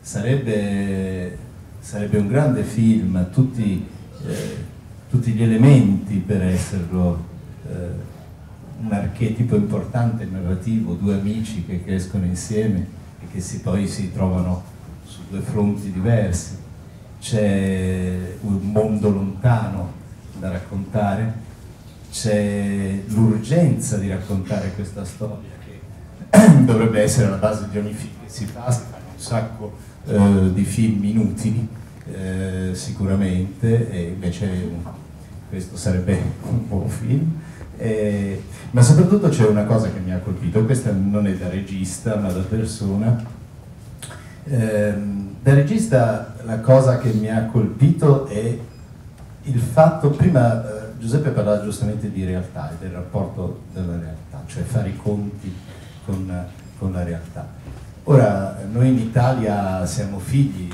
sarebbe, sarebbe un grande film, tutti, eh, tutti gli elementi per esserlo, eh, un archetipo importante narrativo, due amici che crescono insieme e che si, poi si trovano su due fronti diversi, c'è un mondo lontano da raccontare, c'è l'urgenza di raccontare questa storia che dovrebbe essere la base di ogni film che si fa, si fanno un sacco eh, di film inutili eh, sicuramente e invece questo sarebbe un buon film. Eh, ma soprattutto c'è una cosa che mi ha colpito, questa non è da regista ma da persona. Eh, da regista la cosa che mi ha colpito è il fatto, prima eh, Giuseppe parlava giustamente di realtà e del rapporto della realtà, cioè fare i conti con, con la realtà. Ora, noi in Italia siamo figli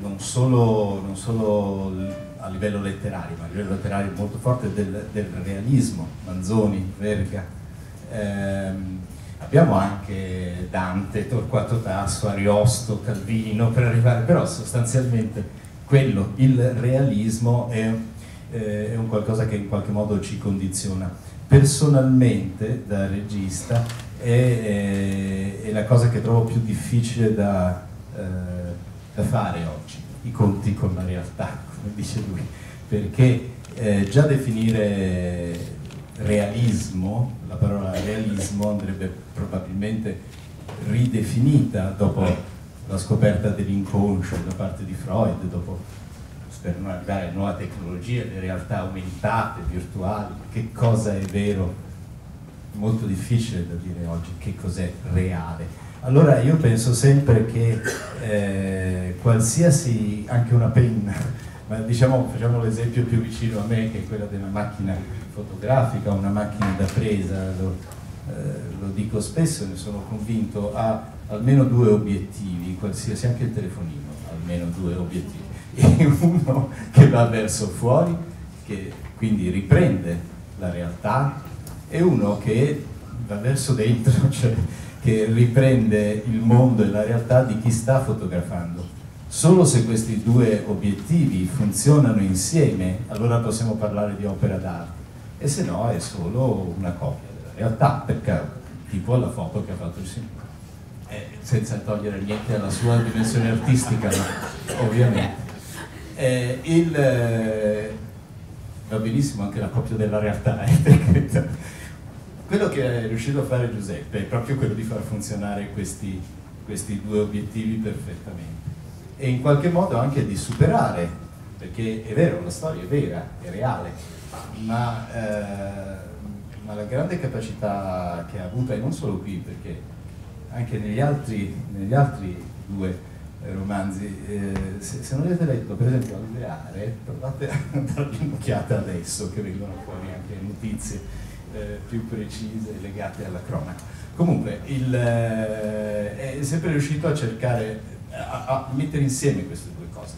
non solo, non solo a livello letterario, ma a livello letterario molto forte del, del realismo, Manzoni, Verga. Eh, abbiamo anche Dante, Torquato Tasso, Ariosto, Calvino, per arrivare, però sostanzialmente quello, il realismo è, eh, è un qualcosa che in qualche modo ci condiziona. Personalmente, da regista, è, è, la cosa che trovo più difficile da, eh, da fare oggi, i conti con la realtà come dice lui, perché eh, già definire realismo, la parola realismo andrebbe probabilmente ridefinita dopo la scoperta dell'inconscio da parte di Freud, dopo per non arrivare a nuove tecnologie, le realtà aumentate, virtuali, che cosa è vero, molto difficile da dire oggi, che cos'è reale. Allora io penso sempre che eh, qualsiasi, anche una penna, ma diciamo, facciamo l'esempio più vicino a me che è quella della macchina fotografica, una macchina da presa, lo, eh, lo dico spesso, ne sono convinto, ha almeno due obiettivi, qualsiasi, anche il telefonino ha almeno due obiettivi, e uno che va verso fuori, che quindi riprende la realtà, e uno che va verso dentro, cioè che riprende il mondo e la realtà di chi sta fotografando Solo se questi due obiettivi funzionano insieme, allora possiamo parlare di opera d'arte, e se no è solo una copia della realtà, perché tipo la foto che ha fatto il signore. Eh, senza togliere niente alla sua dimensione artistica, ovviamente. Eh, il, eh, va benissimo anche la copia della realtà, eh, quello che è riuscito a fare Giuseppe è proprio quello di far funzionare questi, questi due obiettivi perfettamente. E in qualche modo anche di superare, perché è vero, la storia è vera, è reale, ma, eh, ma la grande capacità che ha avuto, e non solo qui, perché anche negli altri, negli altri due romanzi, eh, se, se, non avete letto per esempio Alveare, provate a dargli un'occhiata adesso che vengono fuori anche notizie eh, più precise legate alla cronaca. Comunque, il, eh, è sempre riuscito a cercare a, a mettere insieme queste due cose.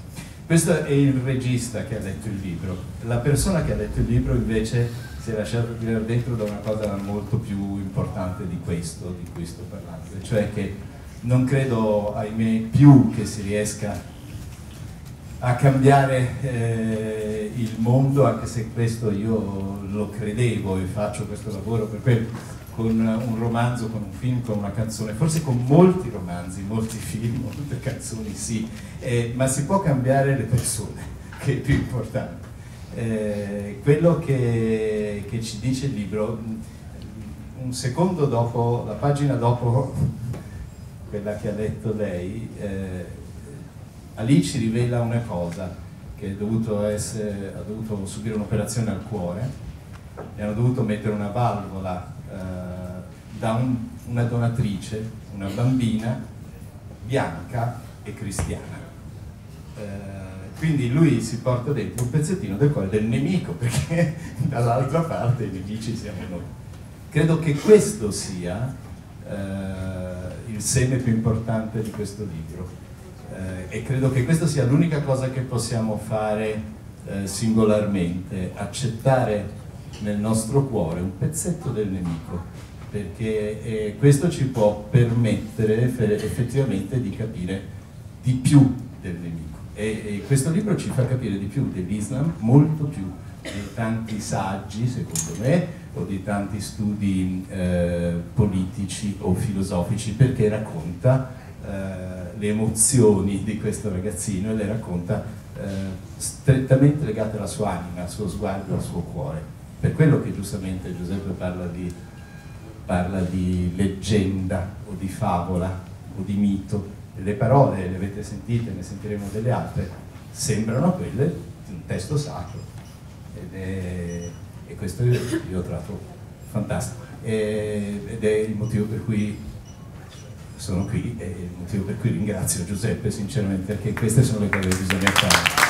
Questo è il regista che ha letto il libro, la persona che ha letto il libro invece si è lasciata tirare dentro da una cosa molto più importante di questo, di cui sto parlando, cioè che non credo, ahimè, più che si riesca a cambiare eh, il mondo, anche se questo io lo credevo e faccio questo lavoro per quello, con un romanzo, con un film, con una canzone, forse con molti romanzi, molti film, molte canzoni sì, eh, ma si può cambiare le persone, che è più importante. Eh, quello che, che, ci dice il libro, un secondo dopo, la pagina dopo quella che ha letto lei, eh, Ali ci rivela una cosa, che dovuto essere, ha dovuto subire un'operazione al cuore, e hanno dovuto mettere una valvola eh, da un, una donatrice, una bambina bianca e cristiana. Eh, quindi lui si porta dentro un pezzettino del cuore del nemico, perché dall'altra parte i nemici siamo noi. Credo che questo sia eh, il seme più importante di questo libro eh, e credo che questa sia l'unica cosa che possiamo fare eh, singolarmente, accettare nel nostro cuore un pezzetto del nemico perché eh, questo ci può permettere effettivamente di capire di più del nemico. E, e questo libro ci fa capire di più dell'Islam, molto più tanti saggi, secondo me, o di tanti studi eh, politici o filosofici, perché racconta eh, le emozioni di questo ragazzino e le racconta eh, strettamente legate alla sua anima, al suo sguardo, al suo cuore. Per quello che giustamente Giuseppe parla di, parla di leggenda o di favola o di mito. Le parole le avete sentite, ne sentiremo delle altre, sembrano quelle di un testo sacro è, e questo io ho trovato fantastico ed è il motivo per cui sono qui e il motivo per cui ringrazio Giuseppe sinceramente perché queste sono le cose che bisogna fare.